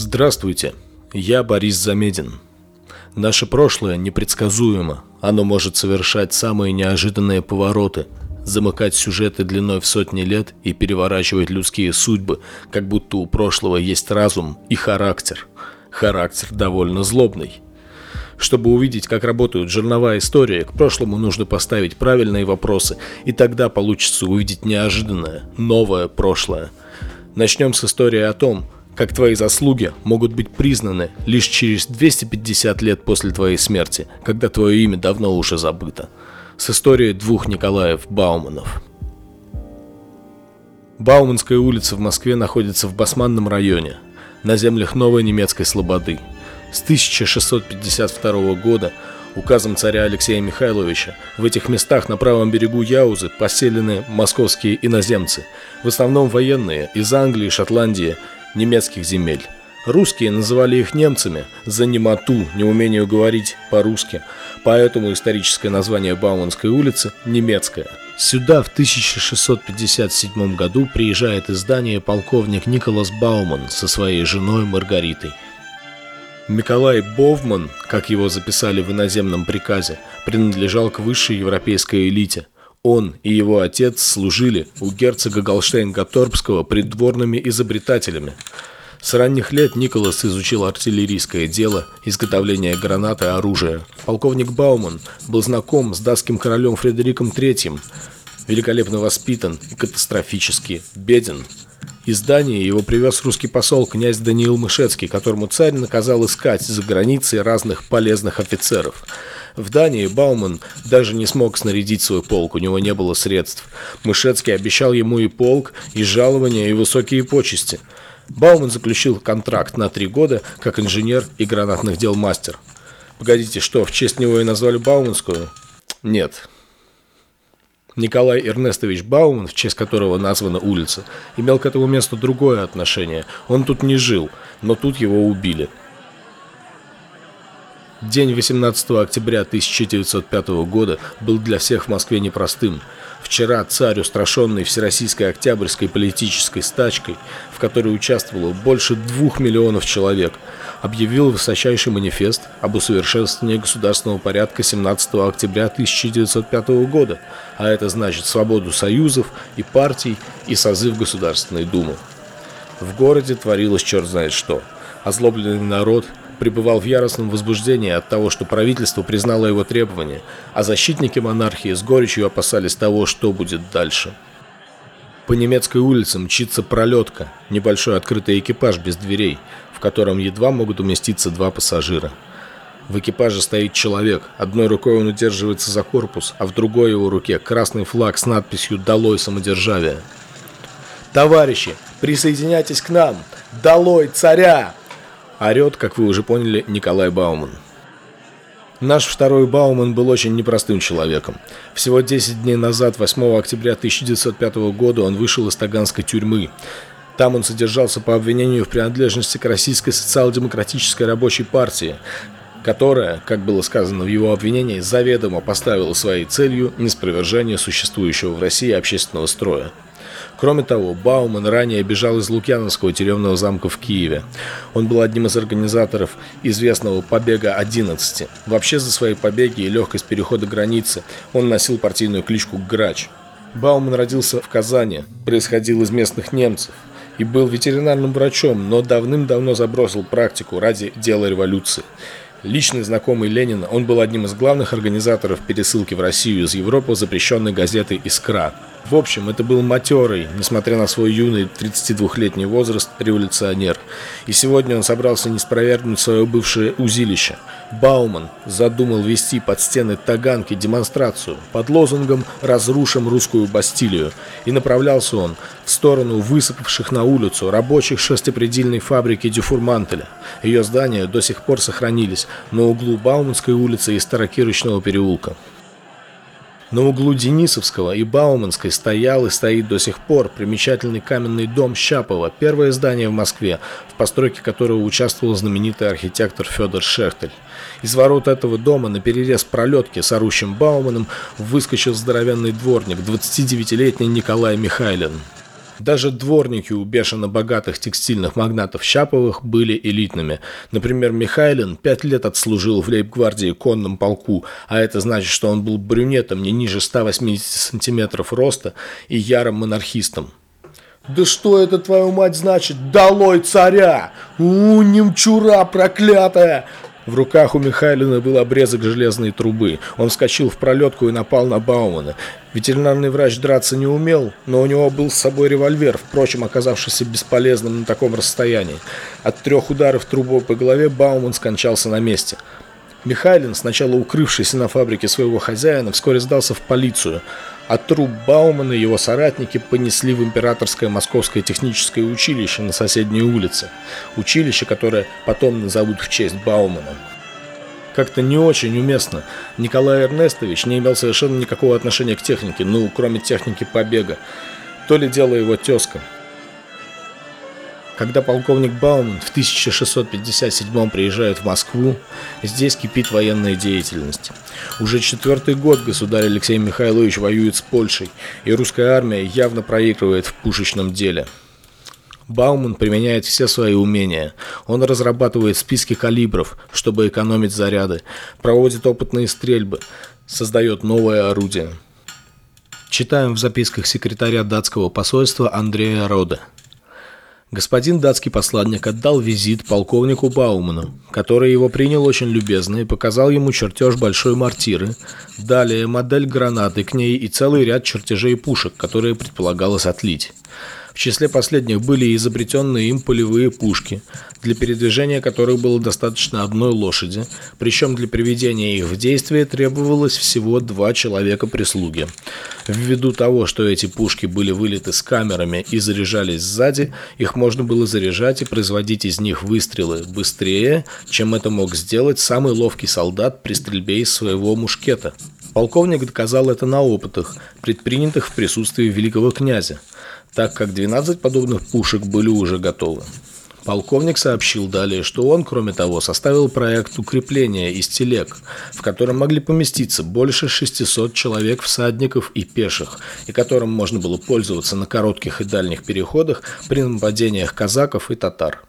Здравствуйте, я Борис Замедин. Наше прошлое непредсказуемо. Оно может совершать самые неожиданные повороты, замыкать сюжеты длиной в сотни лет и переворачивать людские судьбы, как будто у прошлого есть разум и характер. Характер довольно злобный. Чтобы увидеть, как работает жерновая история, к прошлому нужно поставить правильные вопросы, и тогда получится увидеть неожиданное, новое прошлое. Начнем с истории о том, как твои заслуги могут быть признаны лишь через 250 лет после твоей смерти, когда твое имя давно уже забыто. С историей двух Николаев Бауманов. Бауманская улица в Москве находится в Басманном районе, на землях Новой немецкой слободы. С 1652 года указом царя Алексея Михайловича в этих местах на правом берегу Яузы поселены московские иноземцы, в основном военные из Англии, Шотландии немецких земель. Русские называли их немцами за немоту, неумение говорить по-русски, поэтому историческое название Бауманской улицы – немецкое. Сюда в 1657 году приезжает из Дании полковник Николас Бауман со своей женой Маргаритой. Николай Бовман, как его записали в иноземном приказе, принадлежал к высшей европейской элите – он и его отец служили у герцога Галштейн-Гаторбского придворными изобретателями. С ранних лет Николас изучил артиллерийское дело, изготовление гранат и оружия. Полковник Бауман был знаком с датским королем Фредериком III, великолепно воспитан и катастрофически беден. Из Дании его привез русский посол князь Даниил Мышецкий, которому царь наказал искать за границей разных полезных офицеров – в Дании Бауман даже не смог снарядить свой полк, у него не было средств. Мышецкий обещал ему и полк, и жалования, и высокие почести. Бауман заключил контракт на три года как инженер и гранатных дел мастер. Погодите, что, в честь него и назвали Бауманскую? Нет. Николай Эрнестович Бауман, в честь которого названа улица, имел к этому месту другое отношение. Он тут не жил, но тут его убили. День 18 октября 1905 года был для всех в Москве непростым. Вчера царь, устрашенный Всероссийской Октябрьской политической стачкой, в которой участвовало больше двух миллионов человек, объявил высочайший манифест об усовершенствовании государственного порядка 17 октября 1905 года, а это значит свободу союзов и партий и созыв Государственной Думы. В городе творилось черт знает что. Озлобленный народ пребывал в яростном возбуждении от того, что правительство признало его требования, а защитники монархии с горечью опасались того, что будет дальше. По немецкой улице мчится пролетка, небольшой открытый экипаж без дверей, в котором едва могут уместиться два пассажира. В экипаже стоит человек, одной рукой он удерживается за корпус, а в другой его руке красный флаг с надписью «Долой самодержавие». «Товарищи, присоединяйтесь к нам! Долой царя!» Орет, как вы уже поняли, Николай Бауман. Наш второй Бауман был очень непростым человеком. Всего 10 дней назад, 8 октября 1905 года, он вышел из Таганской тюрьмы. Там он содержался по обвинению в принадлежности к Российской социал-демократической рабочей партии, которая, как было сказано в его обвинении, заведомо поставила своей целью неспровержение существующего в России общественного строя. Кроме того, Бауман ранее бежал из Лукьяновского тюремного замка в Киеве. Он был одним из организаторов известного побега 11. Вообще за свои побеги и легкость перехода границы он носил партийную кличку Грач. Бауман родился в Казани, происходил из местных немцев и был ветеринарным врачом, но давным-давно забросил практику ради дела революции. Личный знакомый Ленина, он был одним из главных организаторов пересылки в Россию из Европы запрещенной газеты «Искра». В общем, это был матерый, несмотря на свой юный 32-летний возраст, революционер. И сегодня он собрался не спровергнуть свое бывшее узилище. Бауман задумал вести под стены Таганки демонстрацию под лозунгом «Разрушим русскую Бастилию». И направлялся он в сторону высыпавших на улицу рабочих шестипредельной фабрики Дюфурмантеля. Ее здания до сих пор сохранились на углу Бауманской улицы и Старокирочного переулка. На углу Денисовского и Бауманской стоял и стоит до сих пор примечательный каменный дом Щапова, первое здание в Москве, в постройке которого участвовал знаменитый архитектор Федор Шехтель. Из ворот этого дома на перерез пролетки с орущим Бауманом выскочил здоровенный дворник, 29-летний Николай Михайлин. Даже дворники у бешено богатых текстильных магнатов Щаповых были элитными. Например, Михайлин пять лет отслужил в лейб-гвардии конном полку, а это значит, что он был брюнетом не ниже 180 сантиметров роста и ярым монархистом. «Да что это, твою мать, значит? Долой царя! У, немчура проклятая!» В руках у Михайлина был обрезок железной трубы. Он вскочил в пролетку и напал на Баумана. Ветеринарный врач драться не умел, но у него был с собой револьвер, впрочем, оказавшийся бесполезным на таком расстоянии. От трех ударов трубой по голове Бауман скончался на месте. Михайлин, сначала укрывшийся на фабрике своего хозяина, вскоре сдался в полицию, а труп Баумана и его соратники понесли в Императорское Московское техническое училище на соседней улице. Училище, которое потом назовут в честь Баумана. Как-то не очень уместно. Николай Эрнестович не имел совершенно никакого отношения к технике, ну, кроме техники побега. То ли дело его тезка. Когда полковник Бауман в 1657 приезжает в Москву, здесь кипит военная деятельность. Уже четвертый год государь Алексей Михайлович воюет с Польшей, и русская армия явно проигрывает в пушечном деле. Бауман применяет все свои умения. Он разрабатывает списки калибров, чтобы экономить заряды, проводит опытные стрельбы, создает новое орудие. Читаем в записках секретаря датского посольства Андрея Рода. Господин датский посланник отдал визит полковнику Бауману, который его принял очень любезно и показал ему чертеж большой мортиры, далее модель гранаты к ней и целый ряд чертежей пушек, которые предполагалось отлить. В числе последних были изобретенные им полевые пушки, для передвижения которых было достаточно одной лошади, причем для приведения их в действие требовалось всего два человека прислуги. Ввиду того, что эти пушки были вылиты с камерами и заряжались сзади, их можно было заряжать и производить из них выстрелы быстрее, чем это мог сделать самый ловкий солдат при стрельбе из своего мушкета. Полковник доказал это на опытах, предпринятых в присутствии великого князя так как 12 подобных пушек были уже готовы. Полковник сообщил далее, что он, кроме того, составил проект укрепления из телег, в котором могли поместиться больше 600 человек всадников и пеших, и которым можно было пользоваться на коротких и дальних переходах при нападениях казаков и татар.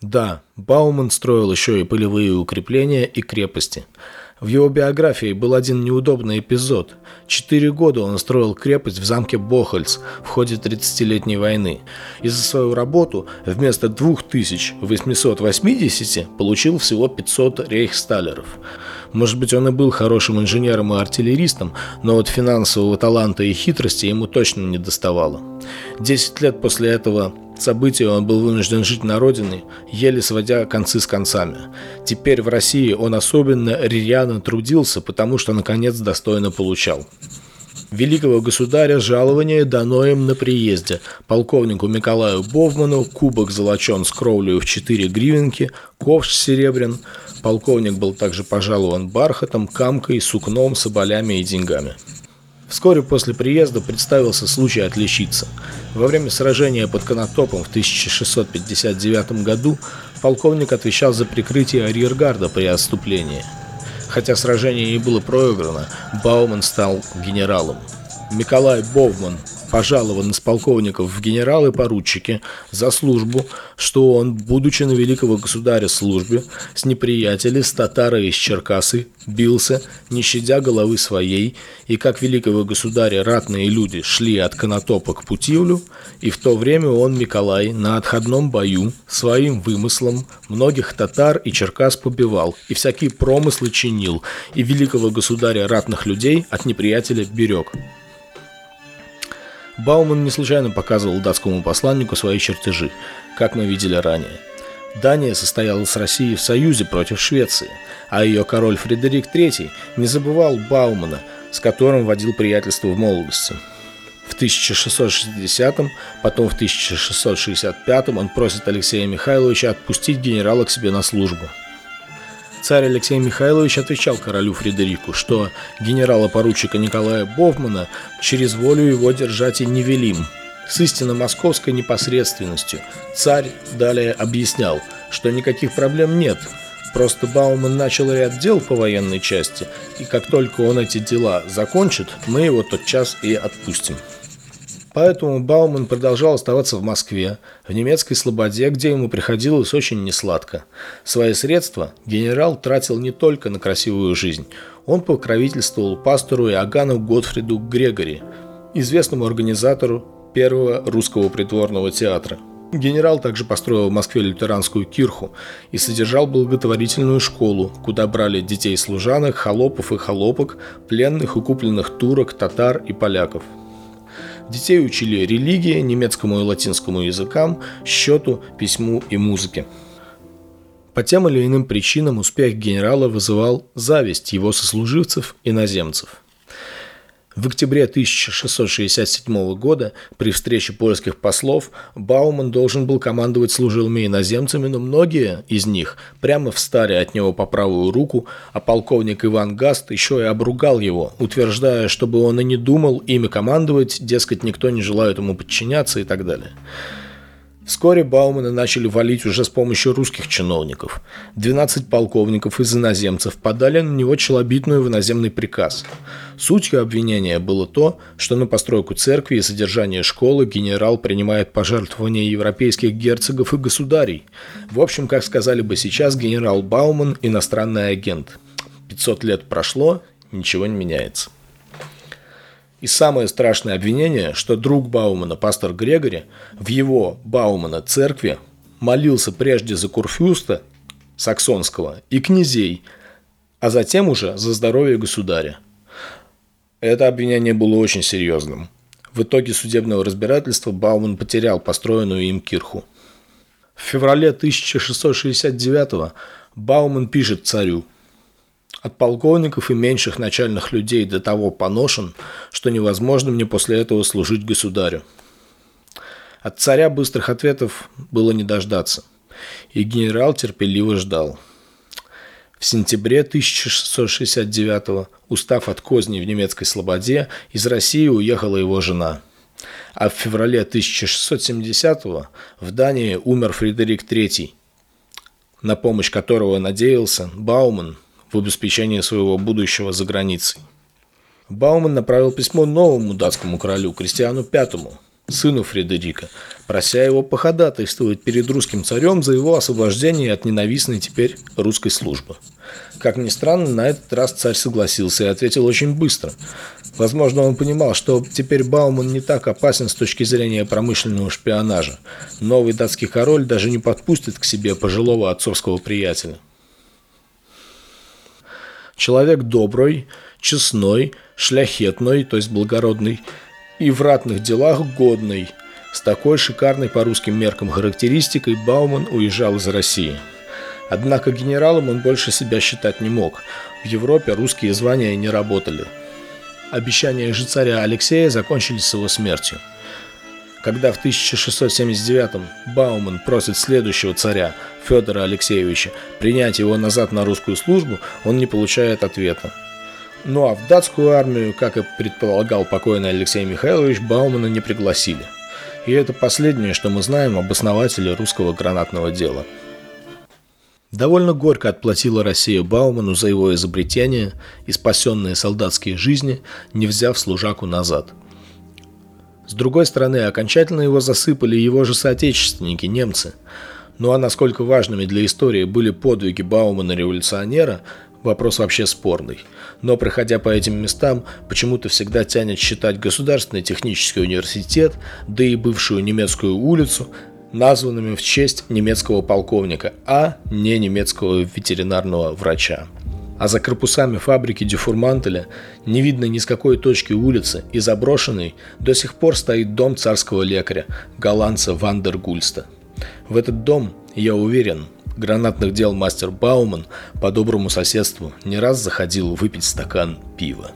Да, Бауман строил еще и полевые укрепления и крепости – в его биографии был один неудобный эпизод. Четыре года он строил крепость в замке Бохольц в ходе 30-летней войны. И за свою работу вместо 2880 получил всего 500 рейхсталеров. Может быть, он и был хорошим инженером и артиллеристом, но вот финансового таланта и хитрости ему точно не доставало. Десять лет после этого события он был вынужден жить на родине, еле сводя концы с концами. Теперь в России он особенно рьяно трудился, потому что наконец достойно получал великого государя жалование дано им на приезде. Полковнику Николаю Бовману кубок золочен с кровлею в 4 гривенки, ковш серебрян. Полковник был также пожалован бархатом, камкой, сукном, соболями и деньгами. Вскоре после приезда представился случай отличиться. Во время сражения под Конотопом в 1659 году полковник отвечал за прикрытие арьергарда при отступлении – Хотя сражение и было проиграно, Бауман стал генералом. Николай Бовман пожалован из полковников в генералы-поручики за службу, что он, будучи на великого государя службе, с неприятелей, с татарой из Черкасы, бился, не щадя головы своей, и как великого государя ратные люди шли от Конотопа к Путивлю, и в то время он, Николай, на отходном бою своим вымыслом многих татар и Черкас побивал, и всякие промыслы чинил, и великого государя ратных людей от неприятеля берег. Бауман не случайно показывал датскому посланнику свои чертежи, как мы видели ранее. Дания состояла с Россией в союзе против Швеции, а ее король Фредерик III не забывал Баумана, с которым водил приятельство в молодости. В 1660, потом в 1665 он просит Алексея Михайловича отпустить генерала к себе на службу – Царь Алексей Михайлович отвечал королю Фредерику, что генерала-поручика Николая Бовмана через волю его держать и не велим. С истинно московской непосредственностью царь далее объяснял, что никаких проблем нет, Просто Бауман начал ряд дел по военной части, и как только он эти дела закончит, мы его тот час и отпустим. Поэтому Бауман продолжал оставаться в Москве, в немецкой Слободе, где ему приходилось очень несладко. Свои средства генерал тратил не только на красивую жизнь. Он покровительствовал пастору Иоганну Готфриду Грегори, известному организатору первого русского притворного театра. Генерал также построил в Москве лютеранскую кирху и содержал благотворительную школу, куда брали детей служанок, холопов и холопок, пленных и купленных турок, татар и поляков. Детей учили религии, немецкому и латинскому языкам, счету, письму и музыке. По тем или иным причинам успех генерала вызывал зависть его сослуживцев иноземцев – в октябре 1667 года при встрече польских послов Бауман должен был командовать служилыми иноземцами, но многие из них прямо встали от него по правую руку, а полковник Иван Гаст еще и обругал его, утверждая, чтобы он и не думал ими командовать, дескать, никто не желает ему подчиняться и так далее. Вскоре Баумана начали валить уже с помощью русских чиновников. 12 полковников из иноземцев подали на него челобитную в иноземный приказ. Сутью обвинения было то, что на постройку церкви и содержание школы генерал принимает пожертвования европейских герцогов и государей. В общем, как сказали бы сейчас, генерал Бауман – иностранный агент. 500 лет прошло, ничего не меняется. И самое страшное обвинение, что друг Баумана, пастор Грегори, в его, Баумана, церкви молился прежде за Курфюста Саксонского и князей, а затем уже за здоровье государя. Это обвинение было очень серьезным. В итоге судебного разбирательства Бауман потерял построенную им кирху. В феврале 1669 Бауман пишет царю – от полковников и меньших начальных людей до того поношен, что невозможно мне после этого служить государю. От царя быстрых ответов было не дождаться, и генерал терпеливо ждал. В сентябре 1669 устав от козней в немецкой слободе, из России уехала его жена. А в феврале 1670 в Дании умер Фредерик III, на помощь которого надеялся Бауман – в обеспечении своего будущего за границей. Бауман направил письмо новому датскому королю Кристиану V, сыну Фредерика, прося его походатайствовать перед русским царем за его освобождение от ненавистной теперь русской службы. Как ни странно, на этот раз царь согласился и ответил очень быстро. Возможно, он понимал, что теперь Бауман не так опасен с точки зрения промышленного шпионажа. Новый датский король даже не подпустит к себе пожилого отцовского приятеля. Человек добрый, честной, шляхетной, то есть благородный, и в ратных делах годный. С такой шикарной по русским меркам характеристикой Бауман уезжал из России. Однако генералом он больше себя считать не мог. В Европе русские звания не работали. Обещания же царя Алексея закончились с его смертью. Когда в 1679-м Бауман просит следующего царя, Федора Алексеевича, принять его назад на русскую службу, он не получает ответа. Ну а в датскую армию, как и предполагал покойный Алексей Михайлович, Баумана не пригласили. И это последнее, что мы знаем об основателе русского гранатного дела. Довольно горько отплатила Россия Бауману за его изобретение и спасенные солдатские жизни, не взяв служаку назад – с другой стороны, окончательно его засыпали его же соотечественники, немцы. Ну а насколько важными для истории были подвиги Баумана-революционера, вопрос вообще спорный. Но проходя по этим местам, почему-то всегда тянет считать Государственный технический университет, да и бывшую немецкую улицу, названными в честь немецкого полковника, а не немецкого ветеринарного врача а за корпусами фабрики Дюфурмантеля не видно ни с какой точки улицы и заброшенный до сих пор стоит дом царского лекаря, голландца Вандергульста. В этот дом, я уверен, гранатных дел мастер Бауман по доброму соседству не раз заходил выпить стакан пива.